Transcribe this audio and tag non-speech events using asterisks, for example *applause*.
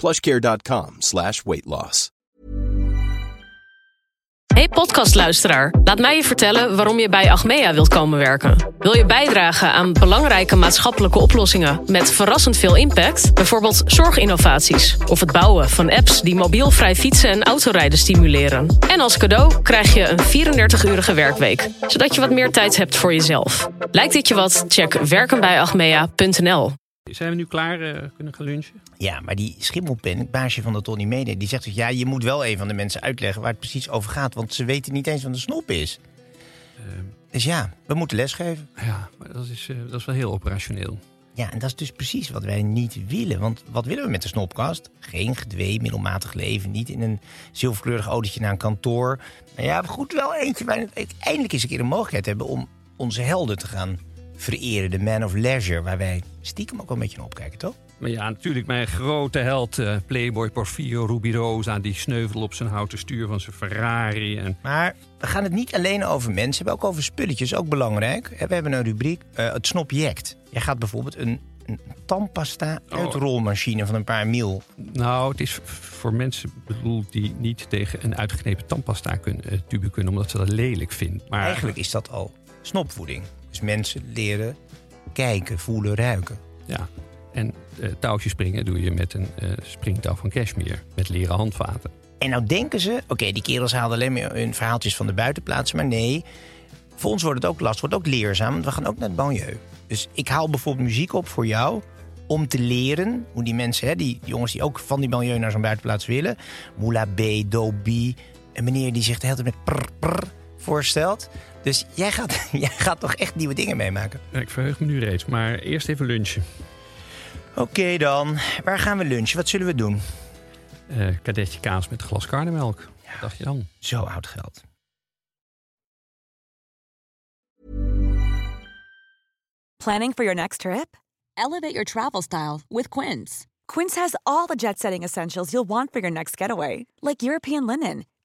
plushcare.com slash weight loss. Hey podcastluisteraar, laat mij je vertellen waarom je bij Achmea wilt komen werken. Wil je bijdragen aan belangrijke maatschappelijke oplossingen met verrassend veel impact? Bijvoorbeeld zorginnovaties of het bouwen van apps die mobielvrij fietsen en autorijden stimuleren. En als cadeau krijg je een 34-urige werkweek, zodat je wat meer tijd hebt voor jezelf. Lijkt dit je wat? Check werkenbijachmea.nl. Zijn we nu klaar? eh, kunnen gaan lunchen? Ja, maar die schimmelpen, het baasje van de Tony Mede, die zegt dus... ja, je moet wel een van de mensen uitleggen waar het precies over gaat... want ze weten niet eens wat een snop is. dus ja, we moeten lesgeven. Ja, maar dat is, eh, dat is wel heel operationeel. Ja, en dat is dus precies wat wij niet willen. Want wat willen we met de snopkast? Geen gedwee, middelmatig leven. Niet in een zilverkleurig autootje naar een kantoor. Maar ja, goed, wel eentje waar we eindelijk eens een keer de mogelijkheid hebben... om onze helden te gaan vereren. De man of leisure, waar wij stiekem ook wel een beetje naar opkijken, toch? Maar ja, natuurlijk mijn grote held, eh, Playboy Porfirio Rubirosa... die sneuvel op zijn houten stuur van zijn Ferrari. En... Maar we gaan het niet alleen over mensen, we hebben ook over spulletjes, ook belangrijk. We hebben een rubriek, eh, het snopject. Jij gaat bijvoorbeeld een, een tandpasta uitrolmachine van een paar mil. Nou, het is voor mensen bedoeld die niet tegen een uitgeknepen tandpasta kunnen, eh, tube kunnen... omdat ze dat lelijk vinden. Maar Eigenlijk is dat al snopvoeding. Dus mensen leren kijken, voelen, ruiken. Ja, en eh touwtjes springen doe je met een eh, springtouw van cashmere. Met leren handvaten. En nou denken ze, oké, die kerels haalden alleen maar hun verhaaltjes van de buitenplaatsen. Maar nee, voor ons wordt het ook last, wordt ook leerzaam. Want we gaan ook naar het banlieue. Dus ik haal bijvoorbeeld muziek op voor jou om te leren hoe die mensen, hè, die jongens die ook van die banlieue naar zo'n buitenplaats willen. Moula B, Dobi, een meneer die zich de hele tijd met prr, prr voorstelt. Dus jij gaat, *laughs* jij gaat toch echt nieuwe dingen meemaken. Ja, Ik verheug me nu reeds, maar eerst even lunchen. Oké dan, waar gaan we lunchen? Wat zullen we doen? Eh kadetje kaas met glas karnemelk. Wat dacht je dan? Zo oud geld. Planning for your next trip? Elevate your travel style with Quince. Quince has all the jet setting essentials you'll want for your next getaway, like European linen,